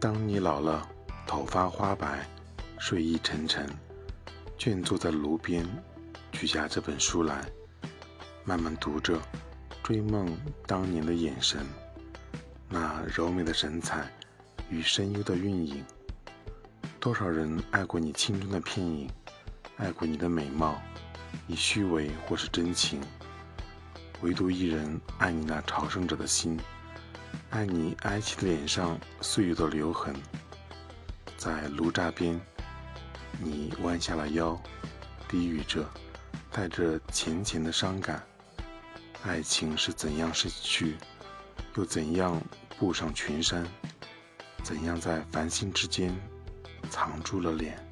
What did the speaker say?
当你老了，头发花白，睡意沉沉，倦坐在炉边，取下这本书来，慢慢读着，追梦当年的眼神，那柔美的神采与深幽的韵影。多少人爱过你青春的片影，爱过你的美貌，以虚伪或是真情。唯独一人爱你那朝圣者的心，爱你哀戚的脸上岁月的留痕。在炉渣边，你弯下了腰，低语着，带着浅浅的伤感。爱情是怎样逝去，又怎样步上群山？怎样在繁星之间藏住了脸？